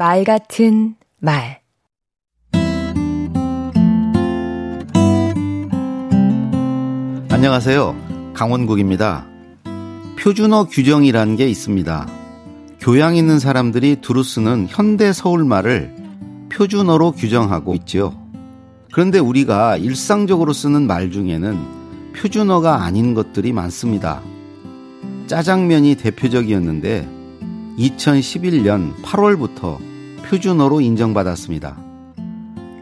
말 같은 말 안녕하세요. 강원국입니다. 표준어 규정이라는 게 있습니다. 교양 있는 사람들이 두루 쓰는 현대 서울말을 표준어로 규정하고 있지요. 그런데 우리가 일상적으로 쓰는 말 중에는 표준어가 아닌 것들이 많습니다. 짜장면이 대표적이었는데 2011년 8월부터 표준어로 인정받았습니다.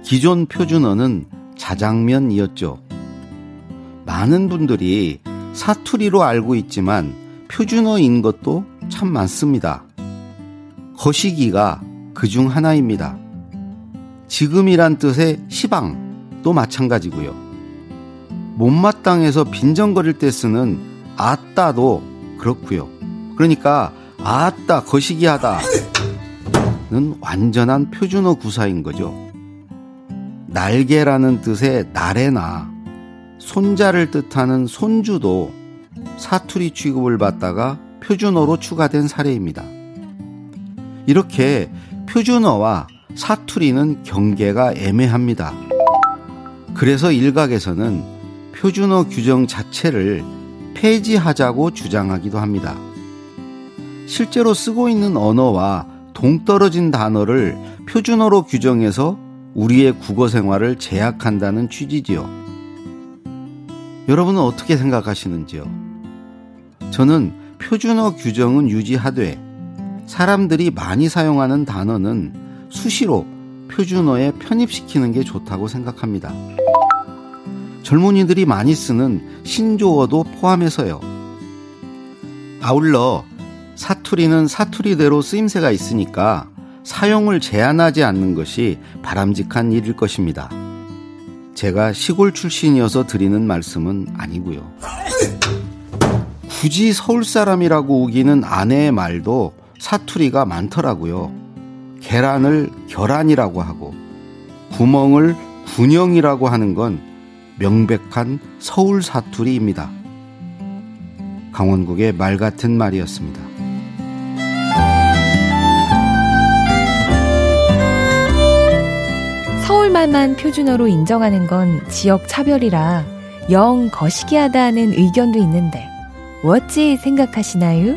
기존 표준어는 자장면이었죠. 많은 분들이 사투리로 알고 있지만 표준어인 것도 참 많습니다. 거시기가 그 중 하나입니다. 지금이란 뜻의 시방도 마찬가지고요. 못마땅해서 빈정거릴 때 쓰는 아따도 그렇고요. 그러니까 아따 거시기하다 는 완전한 표준어 구사인 거죠. 날개라는 뜻의 날에나 손자를 뜻하는 손주도 사투리 취급을 받다가 표준어로 추가된 사례입니다. 이렇게 표준어와 사투리는 경계가 애매합니다. 그래서 일각에서는 표준어 규정 자체를 폐지하자고 주장하기도 합니다. 실제로 쓰고 있는 언어와 동떨어진 단어를 표준어로 규정해서 우리의 국어 생활을 제약한다는 취지지요. 여러분은 어떻게 생각하시는지요? 저는 표준어 규정은 유지하되 사람들이 많이 사용하는 단어는 수시로 표준어에 편입시키는 게 좋다고 생각합니다. 젊은이들이 많이 쓰는 신조어도 포함해서요. 아울러 사투리는 사투리대로 쓰임새가 있으니까 사용을 제한하지 않는 것이 바람직한 일일 것입니다. 제가 시골 출신이어서 드리는 말씀은 아니고요. 굳이 서울 사람이라고 우기는 아내의 말도 사투리가 많더라고요. 계란을 결란이라고 하고 구멍을 군영이라고 하는 건 명백한 서울 사투리입니다. 강원국의 말 같은 말이었습니다. 서울말만 표준어로 인정하는 건 지역 차별이라 영 거시기하다는 의견도 있는데 어찌 생각하시나요?